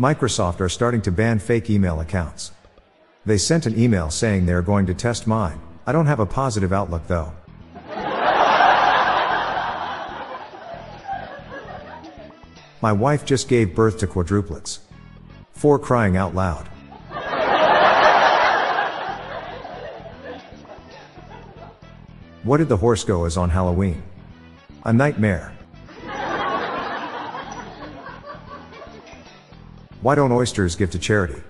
Microsoft are starting to ban fake email accounts. They sent an email saying they are going to test mine. I don't have a positive outlook though. My wife just gave birth to quadruplets. For crying out loud. What did the horse go as on Halloween? A nightmare. Why don't oysters give to charity?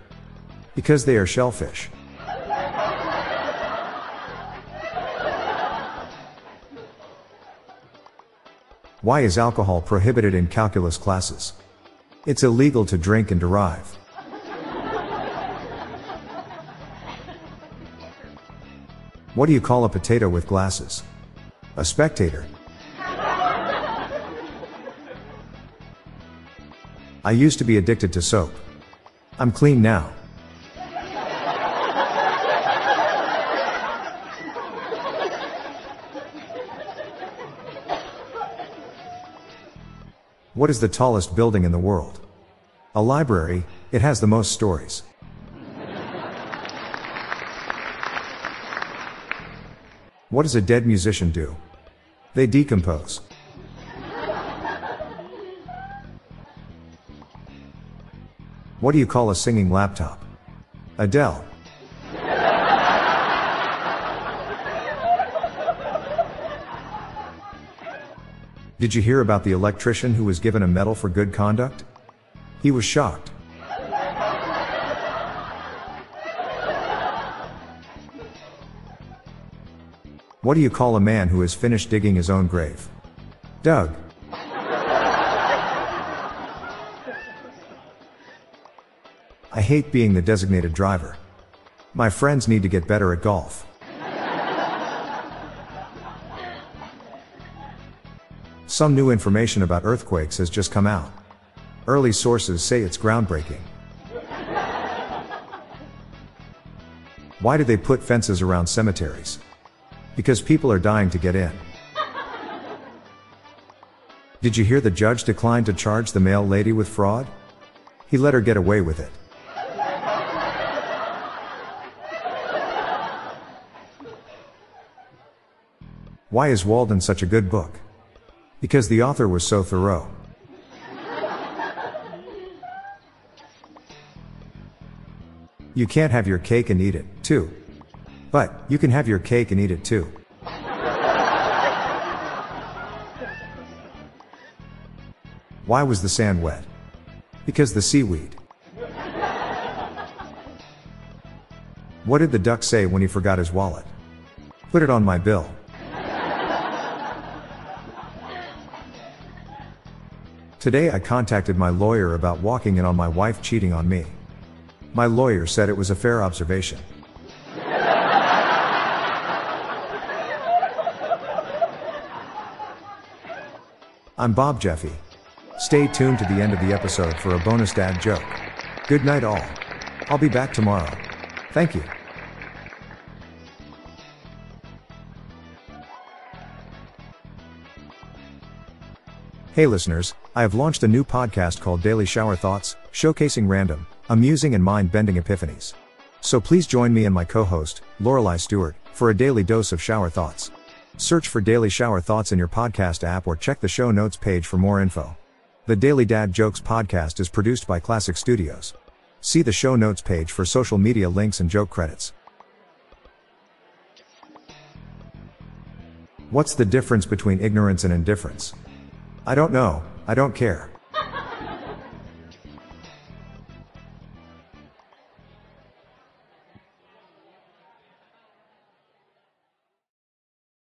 Because they are shellfish. Why is alcohol prohibited in calculus classes? It's illegal to drink and derive. What do you call a potato with glasses? A spectator. I used to be addicted to soap. I'm clean now. What is the tallest building in the world? A library, it has the most stories. What does a dead musician do? They decompose. What do you call a singing laptop? Adele. Did you hear about the electrician who was given a medal for good conduct? He was shocked. What do you call a man who has finished digging his own grave? Doug. I hate being the designated driver. My friends need to get better at golf. Some new information about earthquakes has just come out. Early sources say it's groundbreaking. Why do they put fences around cemeteries? Because people are dying to get in. Did you hear the judge declined to charge the mail lady with fraud? He let her get away with it. Why is Walden such a good book? Because the author was so thorough. You can't have your cake and eat it, too. But, you can have your cake and eat it too. Why was the sand wet? Because the seaweed. What did the duck say when he forgot his wallet? Put it on my bill. Today I contacted my lawyer about walking in on my wife cheating on me. My lawyer said it was a fair observation. I'm Bob Jeffy. Stay tuned to the end of the episode for a bonus dad joke. Good night all. I'll be back tomorrow. Thank you. Hey listeners, I have launched a new podcast called Daily Shower Thoughts, showcasing random, amusing and mind-bending epiphanies. So please join me and my co-host, Lorelai Stewart, for a daily dose of shower thoughts. Search for Daily Shower Thoughts in your podcast app or check the show notes page for more info. The Daily Dad Jokes podcast is produced by Classic Studios. See the show notes page for social media links and joke credits. What's the difference between ignorance and indifference? I don't know, I don't care.